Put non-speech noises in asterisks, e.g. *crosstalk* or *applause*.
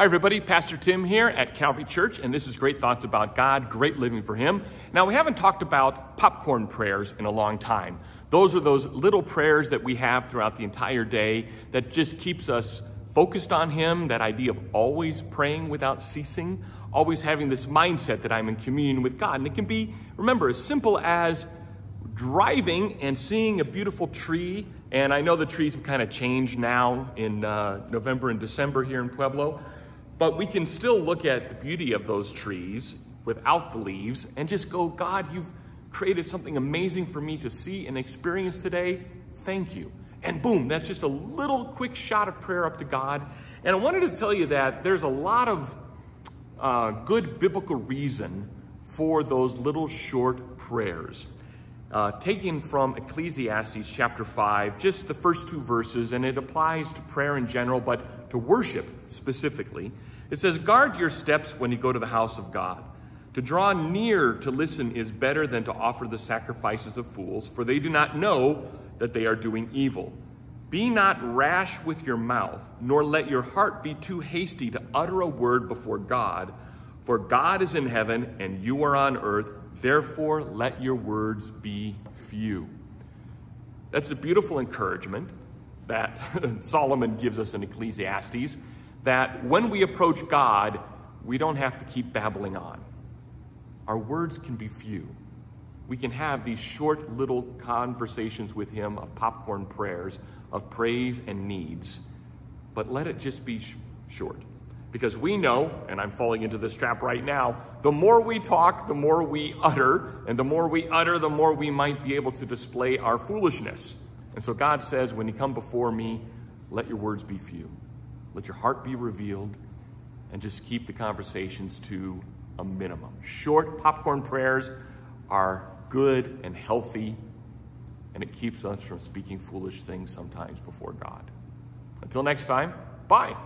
Hi, everybody. Pastor Tim here at Calvary Church, and this is Great Thoughts About God, Great Living for Him. Now, we haven't talked about popcorn prayers in a long time. Those are those little prayers that we have throughout the entire day that just keeps us focused on Him, that idea of always praying without ceasing, always having this mindset that I'm in communion with God. And it can be, remember, as simple as driving and seeing a beautiful tree. And I know the trees have kind of changed now in uh, November and December here in Pueblo. But we can still look at the beauty of those trees without the leaves and just go, God, you've created something amazing for me to see and experience today. Thank you. And boom, that's just a little quick shot of prayer up to God. And I wanted to tell you that there's a lot of uh, good biblical reason for those little short prayers. Uh, taken from Ecclesiastes chapter 5, just the first two verses, and it applies to prayer in general, but to worship specifically. It says, Guard your steps when you go to the house of God. To draw near to listen is better than to offer the sacrifices of fools, for they do not know that they are doing evil. Be not rash with your mouth, nor let your heart be too hasty to utter a word before God. For God is in heaven, and you are on earth. Therefore, let your words be few. That's a beautiful encouragement that *laughs* Solomon gives us in Ecclesiastes that when we approach God, we don't have to keep babbling on. Our words can be few. We can have these short little conversations with Him of popcorn prayers, of praise and needs, but let it just be sh short. Because we know, and I'm falling into this trap right now, the more we talk, the more we utter, and the more we utter, the more we might be able to display our foolishness. And so God says, when you come before me, let your words be few. Let your heart be revealed and just keep the conversations to a minimum. Short popcorn prayers are good and healthy, and it keeps us from speaking foolish things sometimes before God. Until next time, bye.